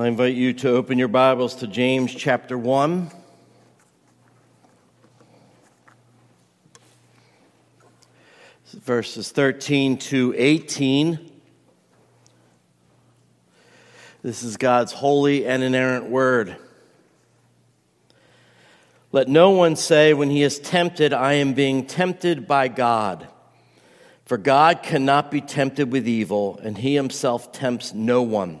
I invite you to open your Bibles to James chapter 1. Verses 13 to 18. This is God's holy and inerrant word. Let no one say when he is tempted, I am being tempted by God. For God cannot be tempted with evil, and he himself tempts no one.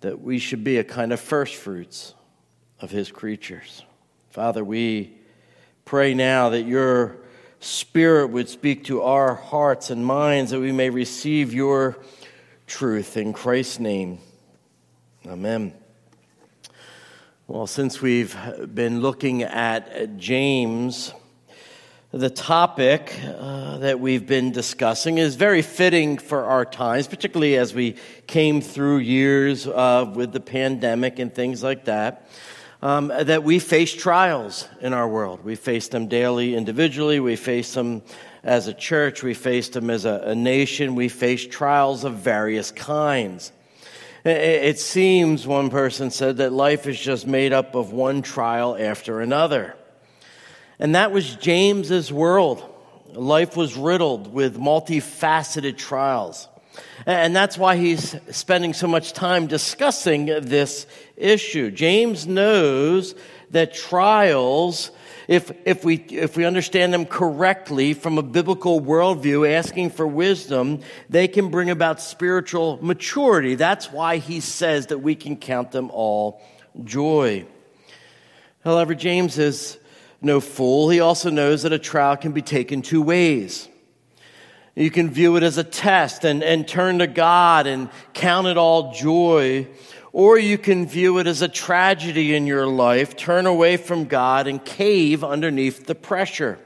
that we should be a kind of first fruits of his creatures. Father, we pray now that your spirit would speak to our hearts and minds that we may receive your truth in Christ's name. Amen. Well, since we've been looking at James, the topic uh, that we've been discussing is very fitting for our times, particularly as we came through years uh, with the pandemic and things like that. Um, that we face trials in our world. We face them daily individually, we face them as a church, we face them as a, a nation, we face trials of various kinds. It seems, one person said, that life is just made up of one trial after another. And that was James's world. Life was riddled with multifaceted trials. And that's why he's spending so much time discussing this issue. James knows that trials, if, if, we, if we understand them correctly from a biblical worldview, asking for wisdom, they can bring about spiritual maturity. That's why he says that we can count them all joy. However, James is no fool. He also knows that a trial can be taken two ways. You can view it as a test and, and turn to God and count it all joy. Or you can view it as a tragedy in your life, turn away from God and cave underneath the pressure.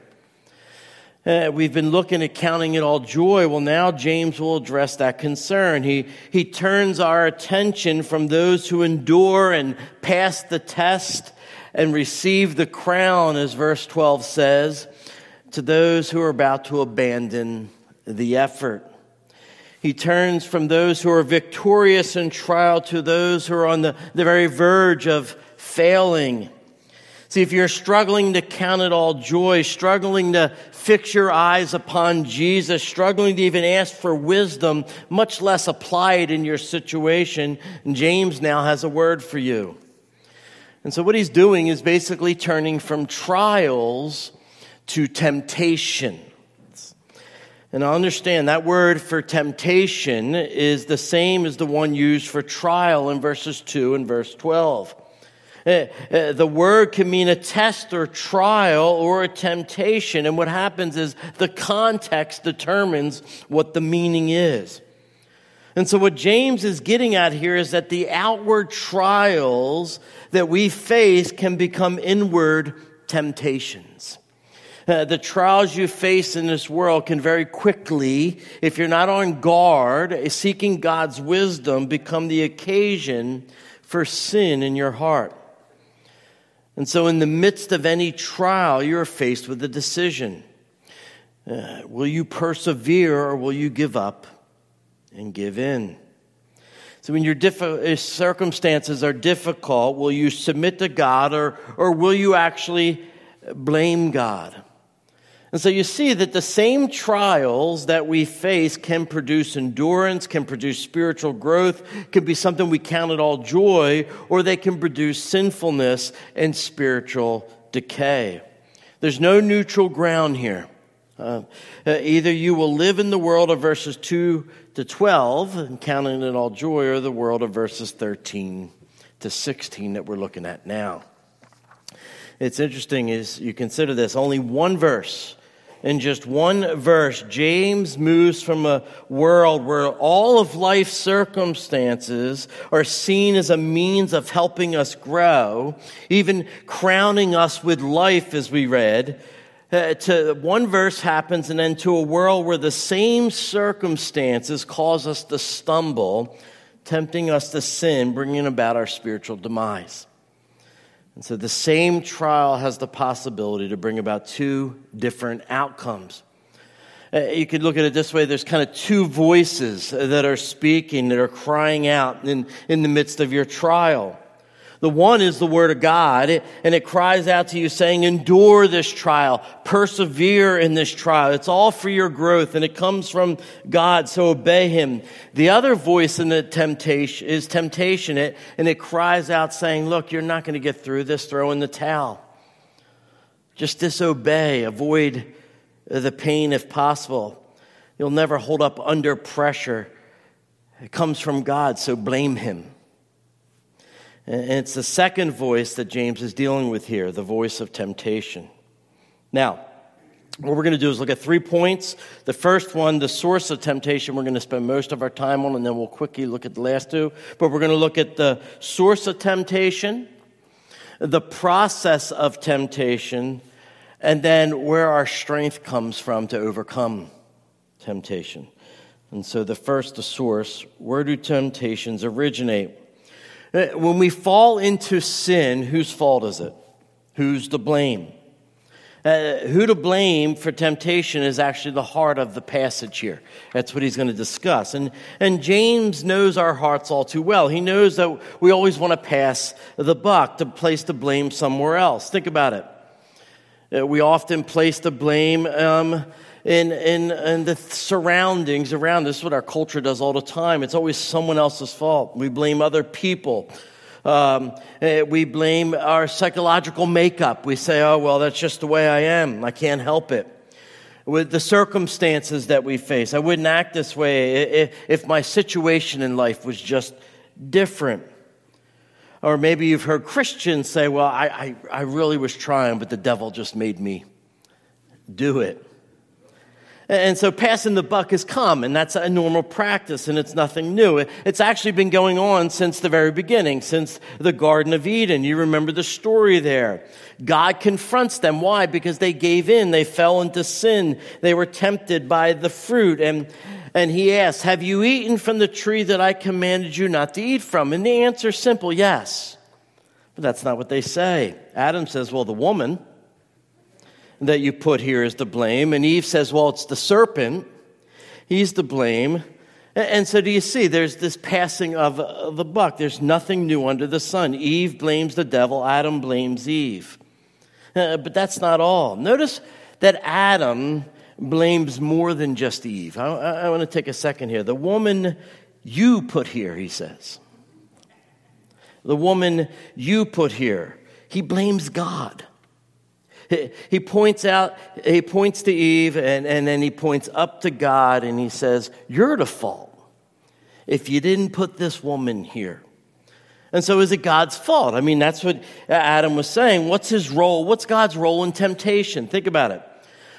Uh, we've been looking at counting it all joy. Well, now James will address that concern. He, he turns our attention from those who endure and pass the test and receive the crown, as verse 12 says, to those who are about to abandon the effort. He turns from those who are victorious in trial to those who are on the, the very verge of failing. See, if you're struggling to count it all joy, struggling to fix your eyes upon Jesus, struggling to even ask for wisdom, much less apply it in your situation, James now has a word for you. And so, what he's doing is basically turning from trials to temptation. And I understand that word for temptation is the same as the one used for trial in verses 2 and verse 12. Uh, uh, the word can mean a test or trial or a temptation. And what happens is the context determines what the meaning is. And so, what James is getting at here is that the outward trials that we face can become inward temptations. Uh, the trials you face in this world can very quickly, if you're not on guard, seeking God's wisdom, become the occasion for sin in your heart. And so, in the midst of any trial, you're faced with a decision. Uh, will you persevere or will you give up and give in. So when your diff- circumstances are difficult, will you submit to God or, or will you actually blame God? And so you see that the same trials that we face can produce endurance, can produce spiritual growth, can be something we count it all joy, or they can produce sinfulness and spiritual decay. There's no neutral ground here. Uh, uh, either you will live in the world of verses 2 to 12 and counting it all joy, or the world of verses 13 to 16 that we're looking at now. It's interesting as you consider this, only one verse in just one verse, James moves from a world where all of life's circumstances are seen as a means of helping us grow, even crowning us with life, as we read, uh, to one verse happens and then to a world where the same circumstances cause us to stumble, tempting us to sin, bringing about our spiritual demise. And so the same trial has the possibility to bring about two different outcomes. Uh, you could look at it this way there's kind of two voices that are speaking, that are crying out in, in the midst of your trial. The one is the Word of God, and it cries out to you saying, endure this trial, persevere in this trial. It's all for your growth, and it comes from God, so obey Him. The other voice in the temptation is temptation, it, and it cries out saying, look, you're not going to get through this, throw in the towel. Just disobey, avoid the pain if possible. You'll never hold up under pressure. It comes from God, so blame Him. And it's the second voice that James is dealing with here, the voice of temptation. Now, what we're going to do is look at three points. The first one, the source of temptation, we're going to spend most of our time on, and then we'll quickly look at the last two. But we're going to look at the source of temptation, the process of temptation, and then where our strength comes from to overcome temptation. And so, the first, the source, where do temptations originate? Uh, when we fall into sin, whose fault is it? Who's to blame? Uh, who to blame for temptation is actually the heart of the passage here. That's what he's going to discuss. And, and James knows our hearts all too well. He knows that we always want to pass the buck, to place the blame somewhere else. Think about it. Uh, we often place the blame um, in, in, in the surroundings around. This is what our culture does all the time. It's always someone else's fault. We blame other people. Um, eh, we blame our psychological makeup. We say, oh, well, that's just the way I am. I can't help it. With the circumstances that we face, I wouldn't act this way if my situation in life was just different. Or maybe you've heard Christians say, well, I, I, I really was trying, but the devil just made me do it. And so passing the buck is common. That's a normal practice and it's nothing new. It's actually been going on since the very beginning, since the Garden of Eden. You remember the story there. God confronts them. Why? Because they gave in. They fell into sin. They were tempted by the fruit. And, and he asks, have you eaten from the tree that I commanded you not to eat from? And the answer is simple, yes. But that's not what they say. Adam says, well, the woman, that you put here is to blame. And Eve says, well, it's the serpent. He's to blame. And so, do you see, there's this passing of, the buck. There's nothing new under the sun. Eve blames the devil, Adam blames Eve. Uh, but that's not all. Notice that Adam blames more than just Eve. I, I want to take a second here. The woman you put here, he says. The woman you put here, he blames God. He points out, he points to Eve and, and then he points up to God and he says, You're to fault if you didn't put this woman here. And so is it God's fault? I mean, that's what Adam was saying. What's his role? What's God's role in temptation? Think about it.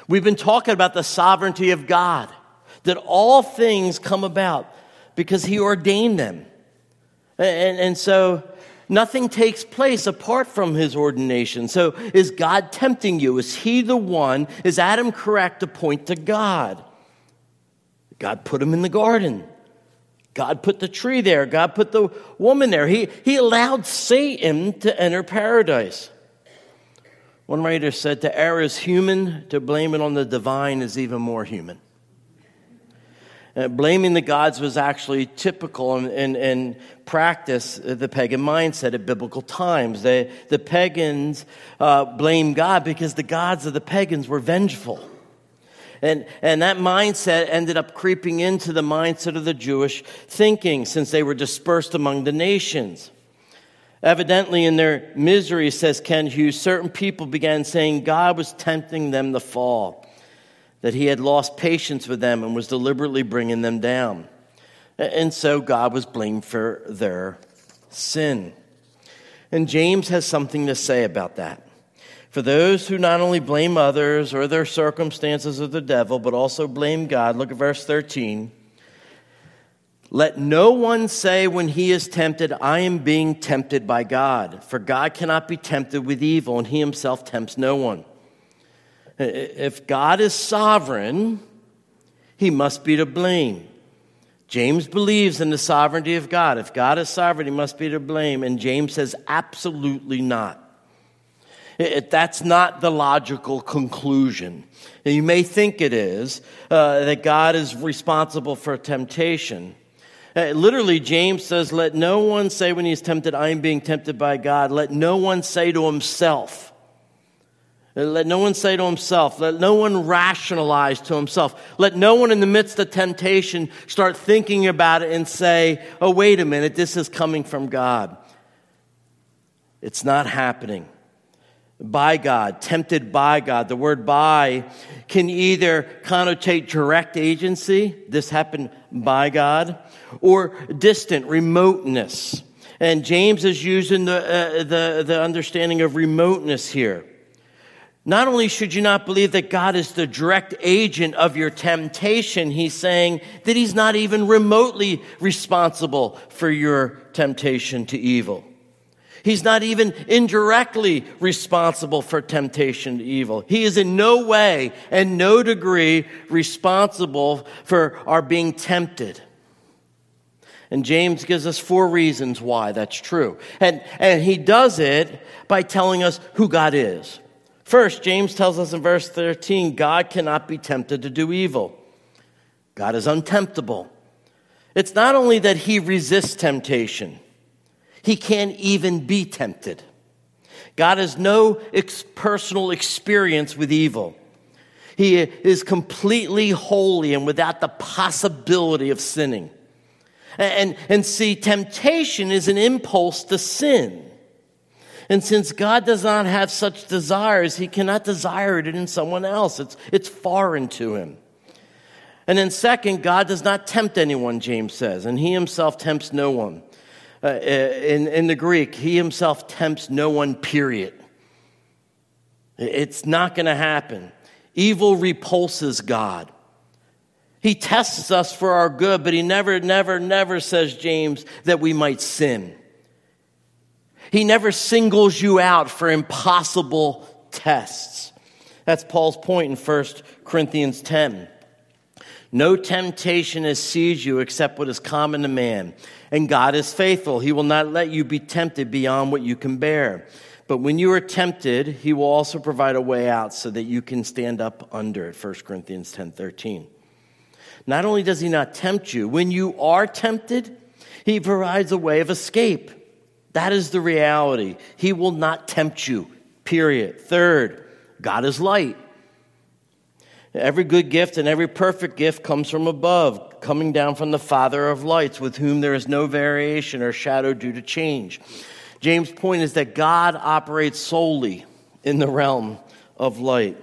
We've been talking about the sovereignty of God, that all things come about because he ordained them. And, and so Nothing takes place apart from his ordination. So is God tempting you? Is he the one? Is Adam correct to point to God? God put him in the garden. God put the tree there. God put the woman there. He, he allowed Satan to enter paradise. One writer said to err is human, to blame it on the divine is even more human. Uh, blaming the gods was actually typical in, in, in practice, uh, the pagan mindset at biblical times. They, the pagans uh, blamed God because the gods of the pagans were vengeful. And, and that mindset ended up creeping into the mindset of the Jewish thinking since they were dispersed among the nations. Evidently, in their misery, says Kent Hughes, certain people began saying God was tempting them to fall that he had lost patience with them and was deliberately bringing them down. And so God was blamed for their sin. And James has something to say about that. For those who not only blame others or their circumstances or the devil, but also blame God, look at verse 13. Let no one say when he is tempted, I am being tempted by God. For God cannot be tempted with evil, and he himself tempts no one. If God is sovereign, he must be to blame. James believes in the sovereignty of God. If God is sovereign, he must be to blame. And James says, absolutely not. It, that's not the logical conclusion. You may think it is, uh, that God is responsible for temptation. Uh, literally, James says, Let no one say when he's tempted, I am being tempted by God. Let no one say to himself. Let no one say to himself. Let no one rationalize to himself. Let no one in the midst of temptation start thinking about it and say, Oh, wait a minute, this is coming from God. It's not happening by God, tempted by God. The word by can either connotate direct agency, this happened by God, or distant, remoteness. And James is using the, uh, the, the understanding of remoteness here. Not only should you not believe that God is the direct agent of your temptation, he's saying that he's not even remotely responsible for your temptation to evil. He's not even indirectly responsible for temptation to evil. He is in no way and no degree responsible for our being tempted. And James gives us four reasons why that's true. And, and he does it by telling us who God is. First, James tells us in verse 13 God cannot be tempted to do evil, God is untemptable. It's not only that he resists temptation, he can't even be tempted. God has no ex- personal experience with evil. He is completely holy and without the possibility of sinning. And, and see, temptation is an impulse to sin. And since God does not have such desires, he cannot desire it in someone else. It's, it's foreign to him. And then, second, God does not tempt anyone, James says, and he himself tempts no one. Uh, uh, in, in the Greek, he himself tempts no one, period. It's not going to happen. Evil repulses God. He tests us for our good, but he never, never, never says, James, that we might sin. He never singles you out for impossible tests. That's Paul's point in 1 Corinthians 10. No temptation has seized you except what is common to man. And God is faithful. He will not let you be tempted beyond what you can bear. But when you are tempted, he will also provide a way out so that you can stand up under it. 1 Corinthians 10 13. Not only does he not tempt you, when you are tempted, he provides a way of escape. That is the reality. He will not tempt you, period. Third, God is light. Every good gift and every perfect gift comes from above, coming down from the Father of lights, with whom there is no variation or shadow due to change. James' point is that God operates solely in the realm of light.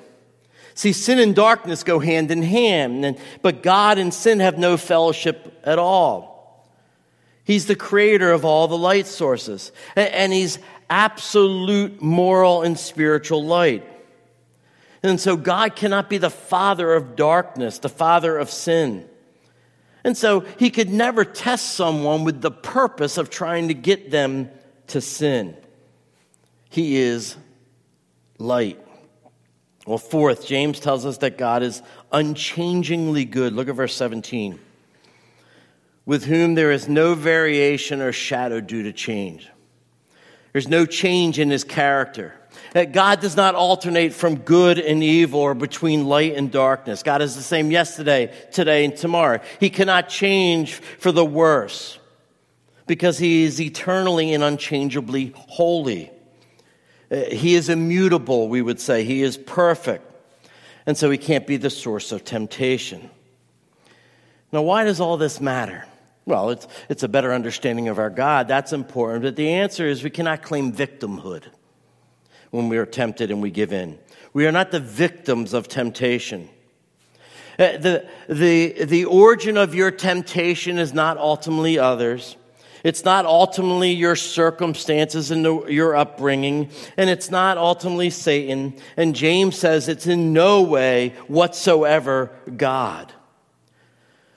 See, sin and darkness go hand in hand, but God and sin have no fellowship at all. He's the creator of all the light sources, and He's absolute moral and spiritual light. And so God cannot be the father of darkness, the father of sin. And so he could never test someone with the purpose of trying to get them to sin. He is light. Well, fourth, James tells us that God is unchangingly good. Look at verse 17. With whom there is no variation or shadow due to change. There's no change in his character. That God does not alternate from good and evil or between light and darkness. God is the same yesterday, today, and tomorrow. He cannot change for the worse because he is eternally and unchangeably holy. Uh, he is immutable, we would say. He is perfect. And so he can't be the source of temptation. Now, why does all this matter? Well, it's, it's a better understanding of our God. That's important. But the answer is we cannot claim victimhood when we are tempted and we give in. We are not the victims of temptation. Uh, the, the, the origin of your temptation is not ultimately others. It's not ultimately your circumstances and your upbringing, and it's not ultimately Satan. And James says it's in no way whatsoever God.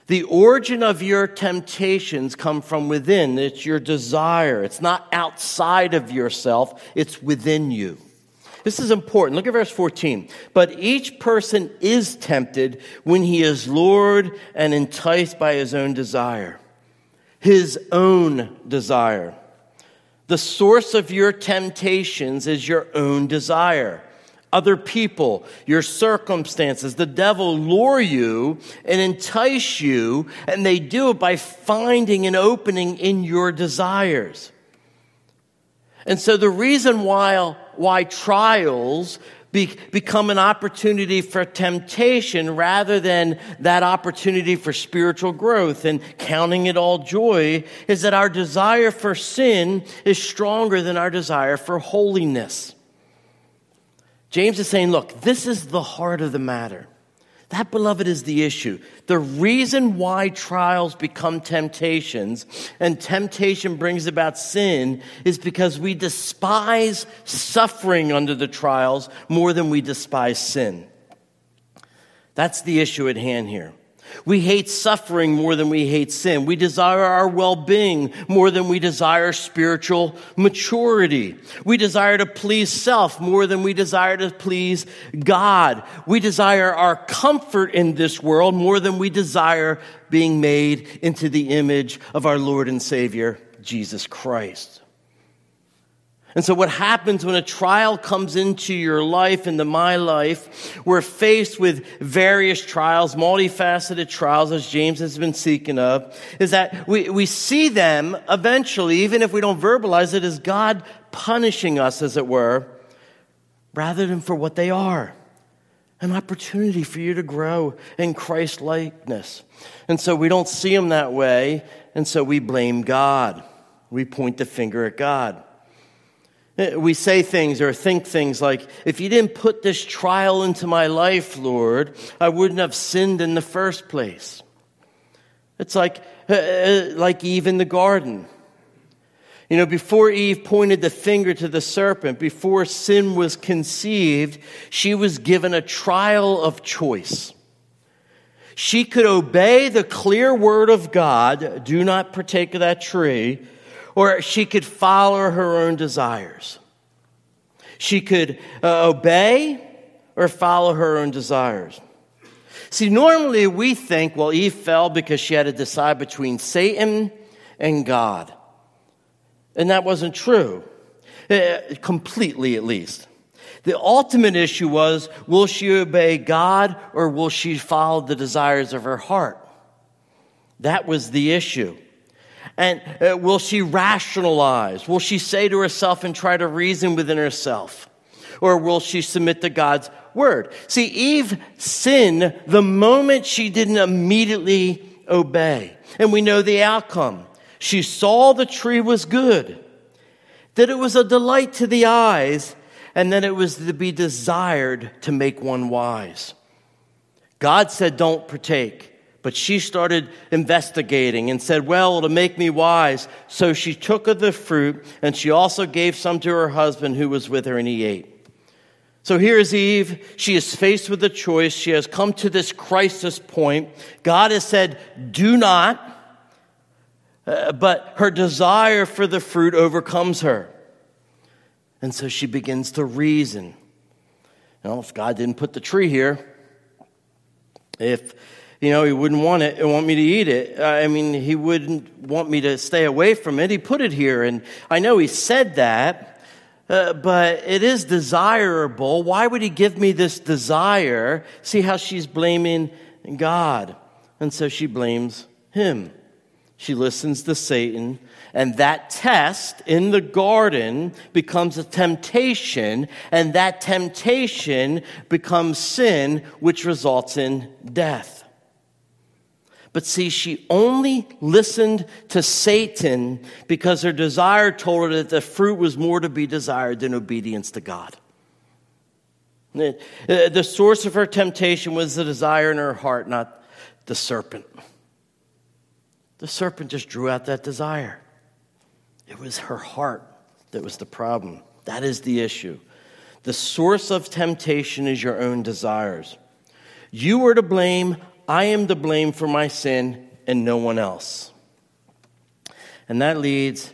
The origin of your temptations come from within. It's your desire. It's not outside of yourself, it's within you. This is important. Look at verse 14. But each person is tempted when he is lured and enticed by his own desire. His own desire. The source of your temptations is your own desire other people, your circumstances. The devil lure you and entice you, and they do it by finding an opening in your desires. And so the reason why, why trials be, become an opportunity for temptation rather than that opportunity for spiritual growth and counting it all joy is that our desire for sin is stronger than our desire for holiness. James is saying, look, this is the heart of the matter. That, beloved, is the issue. The reason why trials become temptations and temptation brings about sin is because we despise suffering under the trials more than we despise sin. That's the issue at hand here. We hate suffering more than we hate sin. We desire our well-being more than we desire spiritual maturity. We desire to please self more than we desire to please God. We desire our comfort in this world more than we desire being made into the image of our Lord and Savior, Jesus Christ. And so, what happens when a trial comes into your life, into my life, we're faced with various trials, multifaceted trials, as James has been seeking of, is that we, we see them eventually, even if we don't verbalize it, as God punishing us, as it were, rather than for what they are an opportunity for you to grow in Christ likeness. And so, we don't see them that way, and so we blame God. We point the finger at God. Uh, we say things or think things like, if you didn't put this trial into my life, Lord, I wouldn't have sinned in the first place. It's like, uh, uh, like Eve in the garden. You know, before Eve pointed the finger to the serpent, before sin was conceived, she was given a trial of choice. She could obey the clear word of God, do not partake of that tree, or she could follow her own desires. She could uh, obey or follow her own desires. See, normally we think, well, Eve fell because she had to decide between Satan and God. And that wasn't true, uh, completely at least. The ultimate issue was will she obey God or will she follow the desires of her heart? That was the issue. And uh, will she rationalize? Will she say to herself and try to reason within herself? Or will she submit to God's word? See, Eve sinned the moment she didn't immediately obey. And we know the outcome. She saw the tree was good, that it was a delight to the eyes, and that it was to be desired to make one wise. God said, Don't partake. But she started investigating and said, Well, to make me wise. So she took of the fruit, and she also gave some to her husband who was with her, and he ate. So here is Eve. She is faced with a choice. She has come to this crisis point. God has said, Do not. Uh, but her desire for the fruit overcomes her. And so she begins to reason. Well, if God didn't put the tree here, if you know, he wouldn't want it, want me to eat it. I mean, he wouldn't want me to stay away from it. He put it here, and I know he said that, uh, but it is desirable. Why would he give me this desire? See how she's blaming God, and so she blames him. She listens to Satan, and that test in the garden becomes a temptation, and that temptation becomes sin, which results in death. But see, she only listened to Satan because her desire told her that the fruit was more to be desired than obedience to God. Uh, the source of her temptation was the desire in her heart, not the serpent. The serpent just drew out that desire. It was her heart that was the problem. That is the issue. The source of temptation is your own desires. You are to blame, I am to blame for my sin, and no one else. And that leads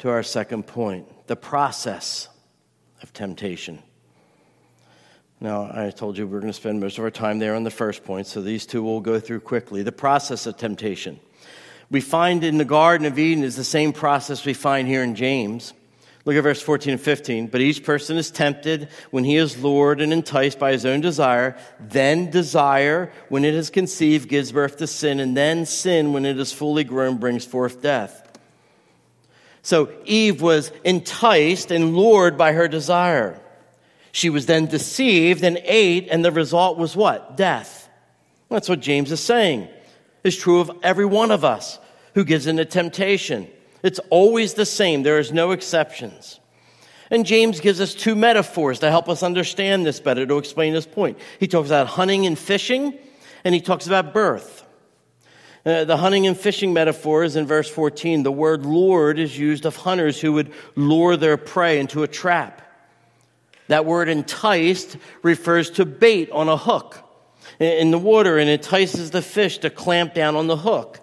to our second point the process of temptation. Now, I told you we are going to spend most of our time there on the first point, so these two we'll go through quickly. The process of temptation. We find in the Garden of Eden is the same process we find here in James. Look at verse 14 and 15. But each person is tempted when he is lured and enticed by his own desire. Then desire, when it is conceived, gives birth to sin. And then sin, when it is fully grown, brings forth death. So Eve was enticed and lured by her desire. She was then deceived and ate, and the result was what? Death. That's what James is saying. It's true of every one of us who gives in to temptation. It's always the same, there is no exceptions. And James gives us two metaphors to help us understand this better, to explain his point. He talks about hunting and fishing, and he talks about birth. Uh, the hunting and fishing metaphor is in verse 14. The word lured is used of hunters who would lure their prey into a trap. That word enticed refers to bait on a hook in the water and entices the fish to clamp down on the hook.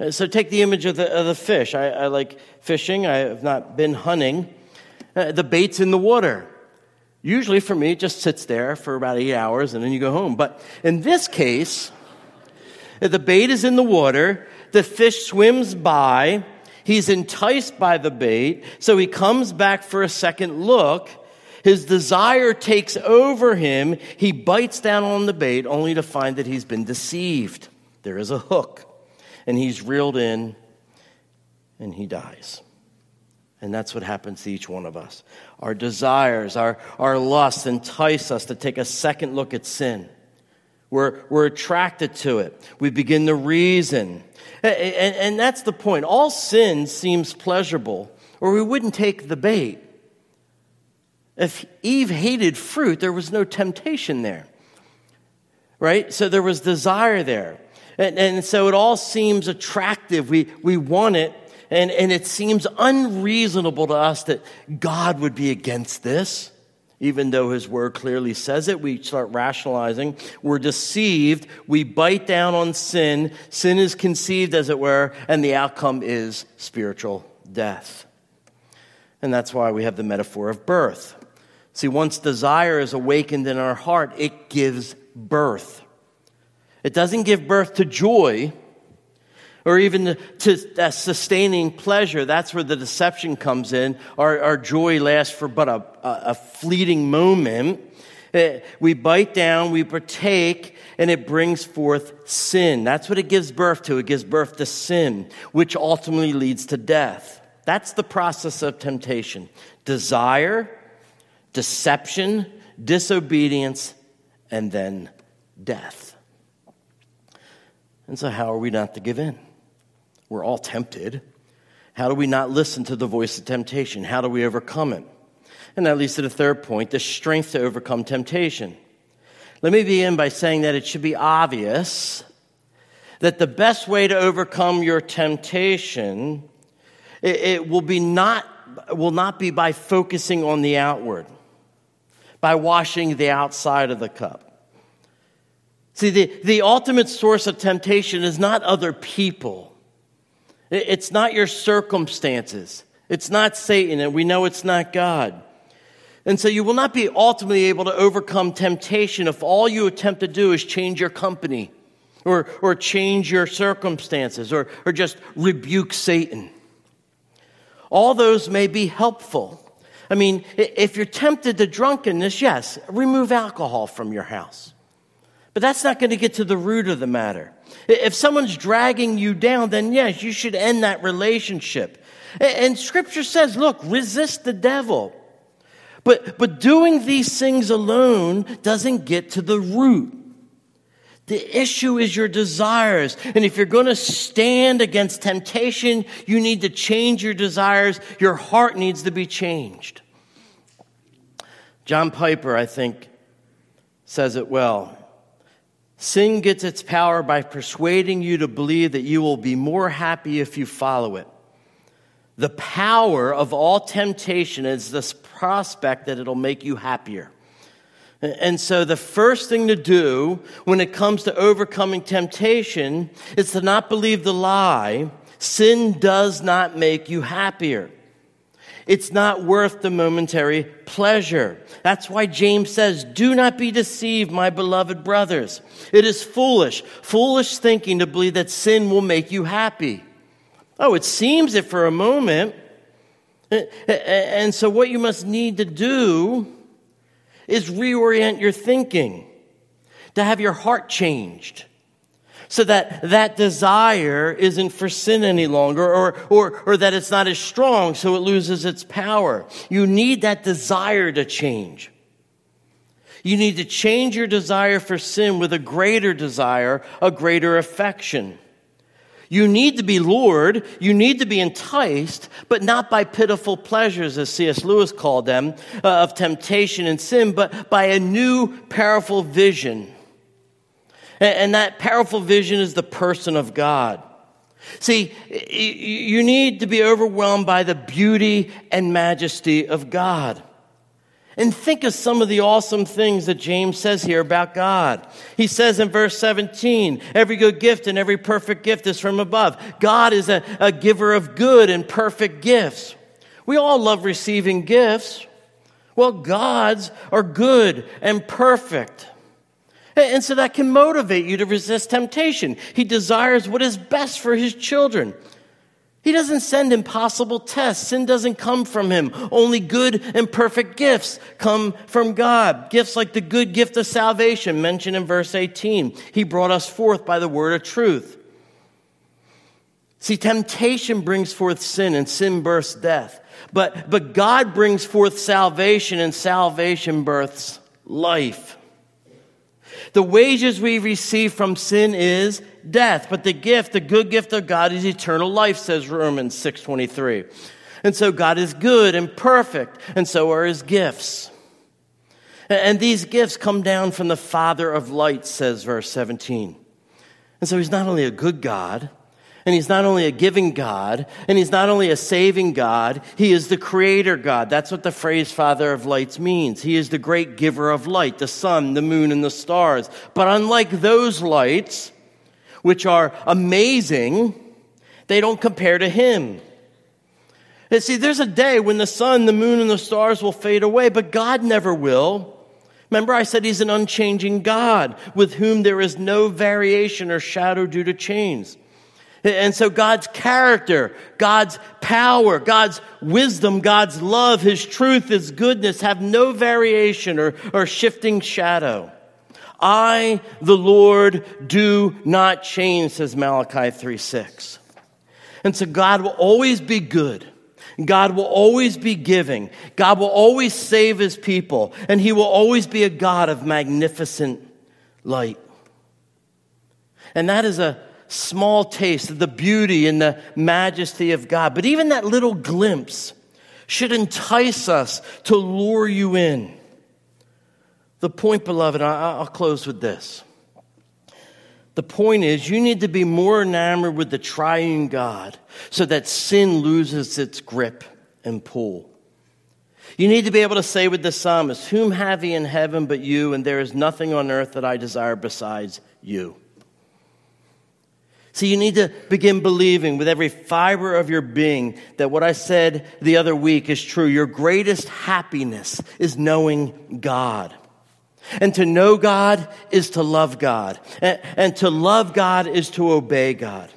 Uh, so take the image of the, of the fish. I, I, like fishing. I have not been hunting. Uh, the bait's in the water. Usually for me, it just sits there for about eight hours and then you go home. But in this case, uh, the bait is in the water. The fish swims by. He's enticed by the bait. So he comes back for a second look. His desire takes over him. He bites down on the bait only to find that he's been deceived. There is a hook and he's reeled in and he dies. And that's what happens to each one of us. Our desires, our, our lusts entice us to take a second look at sin. We're, we're attracted to it. We begin to reason. And, and, and that's the point. All sin seems pleasurable, or we wouldn't take the bait. If Eve hated fruit, there was no temptation there. Right? So there was desire there. And, and so it all seems attractive. We, we want it. And, and it seems unreasonable to us that God would be against this. Even though his word clearly says it, we start rationalizing. We're deceived. We bite down on sin. Sin is conceived, as it were, and the outcome is spiritual death. And that's why we have the metaphor of birth. See, once desire is awakened in our heart, it gives birth. It doesn't give birth to joy or even to sustaining pleasure. That's where the deception comes in. Our, our joy lasts for but a, a fleeting moment. Eh, we bite down, we partake, and it brings forth sin. That's what it gives birth to. It gives birth to sin, which ultimately leads to death. That's the process of temptation desire, deception, disobedience, and then death. And so, how are we not to give in? We're all tempted. How do we not listen to the voice of temptation? How do we overcome it? And that leads to the third point the strength to overcome temptation. Let me begin by saying that it should be obvious that the best way to overcome your temptation it, it will be not will not be by focusing on the outward by washing the outside of the cup See, the, the ultimate source of temptation is not other people. It's not your circumstances. It's not Satan, and we know it's not God. And so you will not be ultimately able to overcome temptation if all you attempt to do is change your company or, or change your circumstances or, or just rebuke Satan. All those may be helpful. I mean, if you're tempted to drunkenness, yes, remove alcohol from your house. But that's not going to get to the root of the matter. If someone's dragging you down, then yes, you should end that relationship. And scripture says, look, resist the devil. But, but doing these things alone doesn't get to the root. The issue is your desires. And if you're going to stand against temptation, you need to change your desires. Your heart needs to be changed. John Piper, I think, says it well. Sin gets its power by persuading you to believe that you will be more happy if you follow it The power of all temptation is this prospect that it'll make you happier. And so, the first thing to do when it comes to overcoming temptation is to not believe the lie sin does not make you happier. It's not worth the momentary pleasure. That's why James says, Do not be deceived, my beloved brothers. It is foolish, foolish thinking to believe that sin will make you happy. Oh, it seems it for a moment. And so, what you must need to do is reorient your thinking, to have your heart changed so that that desire isn't for sin any longer or, or, or that it's not as strong so it loses its power. You need that desire to change. You need to change your desire for sin with a greater desire, a greater affection. You need to be lured, you need to be enticed, but not by pitiful pleasures, as C.S. Lewis called them, uh, of temptation and sin, but by a new, powerful vision. And, that powerful vision is the person of God. See, you need to be overwhelmed by the beauty and majesty of God. And think of some of the awesome things that James says here about God. He says in verse 17, every good gift and every perfect gift is from above. God is a, a giver of good and perfect gifts. We all love receiving gifts. Well, God's are good and perfect. And so that can motivate you to resist temptation. He desires what is best for his children. He doesn't send impossible tests. Sin doesn't come from him. Only good and perfect gifts come from God. Gifts like the good gift of salvation mentioned in verse 18. He brought us forth by the word of truth. See, temptation brings forth sin and sin births death. But, but God brings forth salvation and salvation births life. The wages we receive from sin is death, but the gift, the good gift of God is eternal life, says Romans 6:23. And so God is good and perfect, and so are his gifts. And these gifts come down from the Father of light, says verse 17. And so he's not only a good God, and he's not only a giving God, and he's not only a saving God, he is the creator God. That's what the phrase Father of Lights means. He is the great giver of light, the sun, the moon, and the stars. But unlike those lights, which are amazing, they don't compare to him. And see, there's a day when the sun, the moon, and the stars will fade away, but God never will. Remember, I said he's an unchanging God with whom there is no variation or shadow due to change. And so God's character, God's power, God's wisdom, God's love, His truth, His goodness have no variation or, or shifting shadow. I, the Lord, do not change, says Malachi 3 6. And so God will always be good. God will always be giving. God will always save his people. And he will always be a God of magnificent light. And that is a small taste of the beauty and the majesty of God. But even that little glimpse should entice us to lure you in. The point, beloved, I'll close with this. The point is, you need to be more enamored with the triune God so that sin loses its grip and pull. You need to be able to say with the psalmist, Whom have ye in heaven but you, and there is nothing on earth that I desire besides you. See, you need to begin believing with every fiber of your being that what I said the other week is true. Your greatest happiness is knowing God. And to know God is to love God. And, and to love God is to obey God.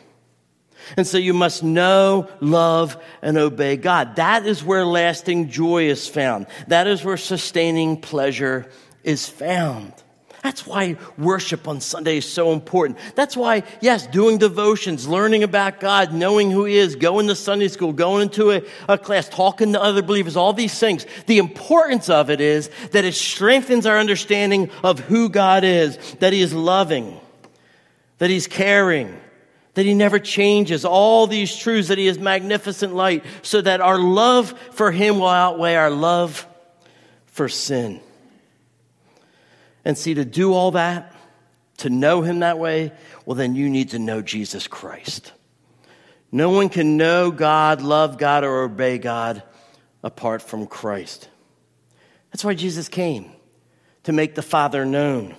And so you must know, love, and obey God. That is where lasting joy is found. That is where sustaining pleasure is found. That's why worship on Sunday is so important. That's why, yes, doing devotions, learning about God, knowing who He is, going to Sunday school, going into a, a, class, talking to other believers, all these things. The importance of it is that it strengthens our understanding of who God is, that He is loving, that He's caring, that He never changes, all these truths, that He is magnificent light, so that our love for Him will outweigh our love for sin. And see, to do all that, to know him that way, well, then you need to know Jesus Christ. No one can know God, love God, or obey God apart from Christ. That's why Jesus came, to make the Father known.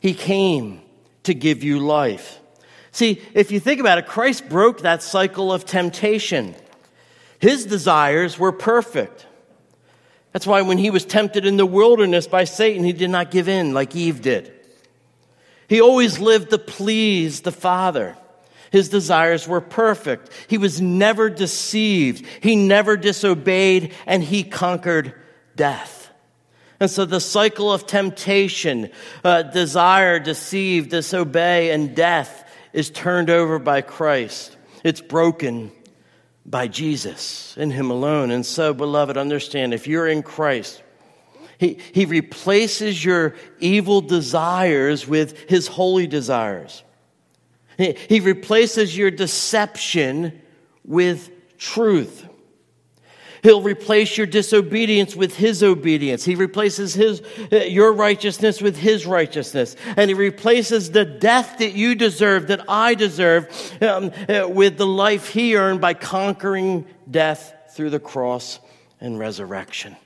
He came to give you life. See, if you think about it, Christ broke that cycle of temptation. His desires were perfect. That's why when he was tempted in the wilderness by Satan, he did not give in like Eve did. He always lived to please the Father. His desires were perfect. He was never deceived. He never disobeyed and he conquered death. And so the cycle of temptation, uh, desire, deceive, disobey, and death is turned over by Christ. It's broken by Jesus, in Him alone. And so, beloved, understand if you're in Christ, He, he replaces your evil desires with His holy desires. He, he replaces your deception with truth. He'll replace your disobedience with his obedience. He replaces his, your righteousness with his righteousness. And he replaces the death that you deserve, that I deserve, um, uh, with the life he earned by conquering death through the cross and resurrection.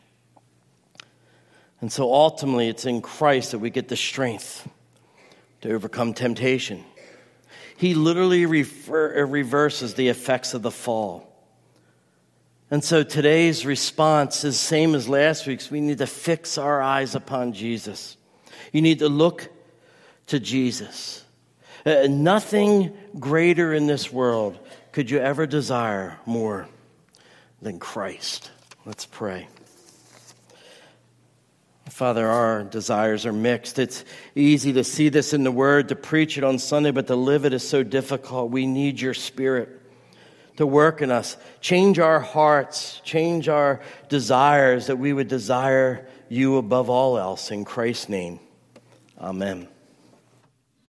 And so ultimately, it's in Christ that we get the strength to overcome temptation. He literally refer, reverses the effects of the fall. And so today's response is same as last week's. We need to fix our eyes upon Jesus. You need to look to Jesus. Uh, nothing greater in this world could you ever desire more than Christ. Let's pray. Father, our desires are mixed. It's easy to see this in the Word, to preach it on Sunday, but to live it is so difficult. We need your Spirit to work in us. Change our hearts, change our desires that we would desire you above all else. In Christ's name, amen.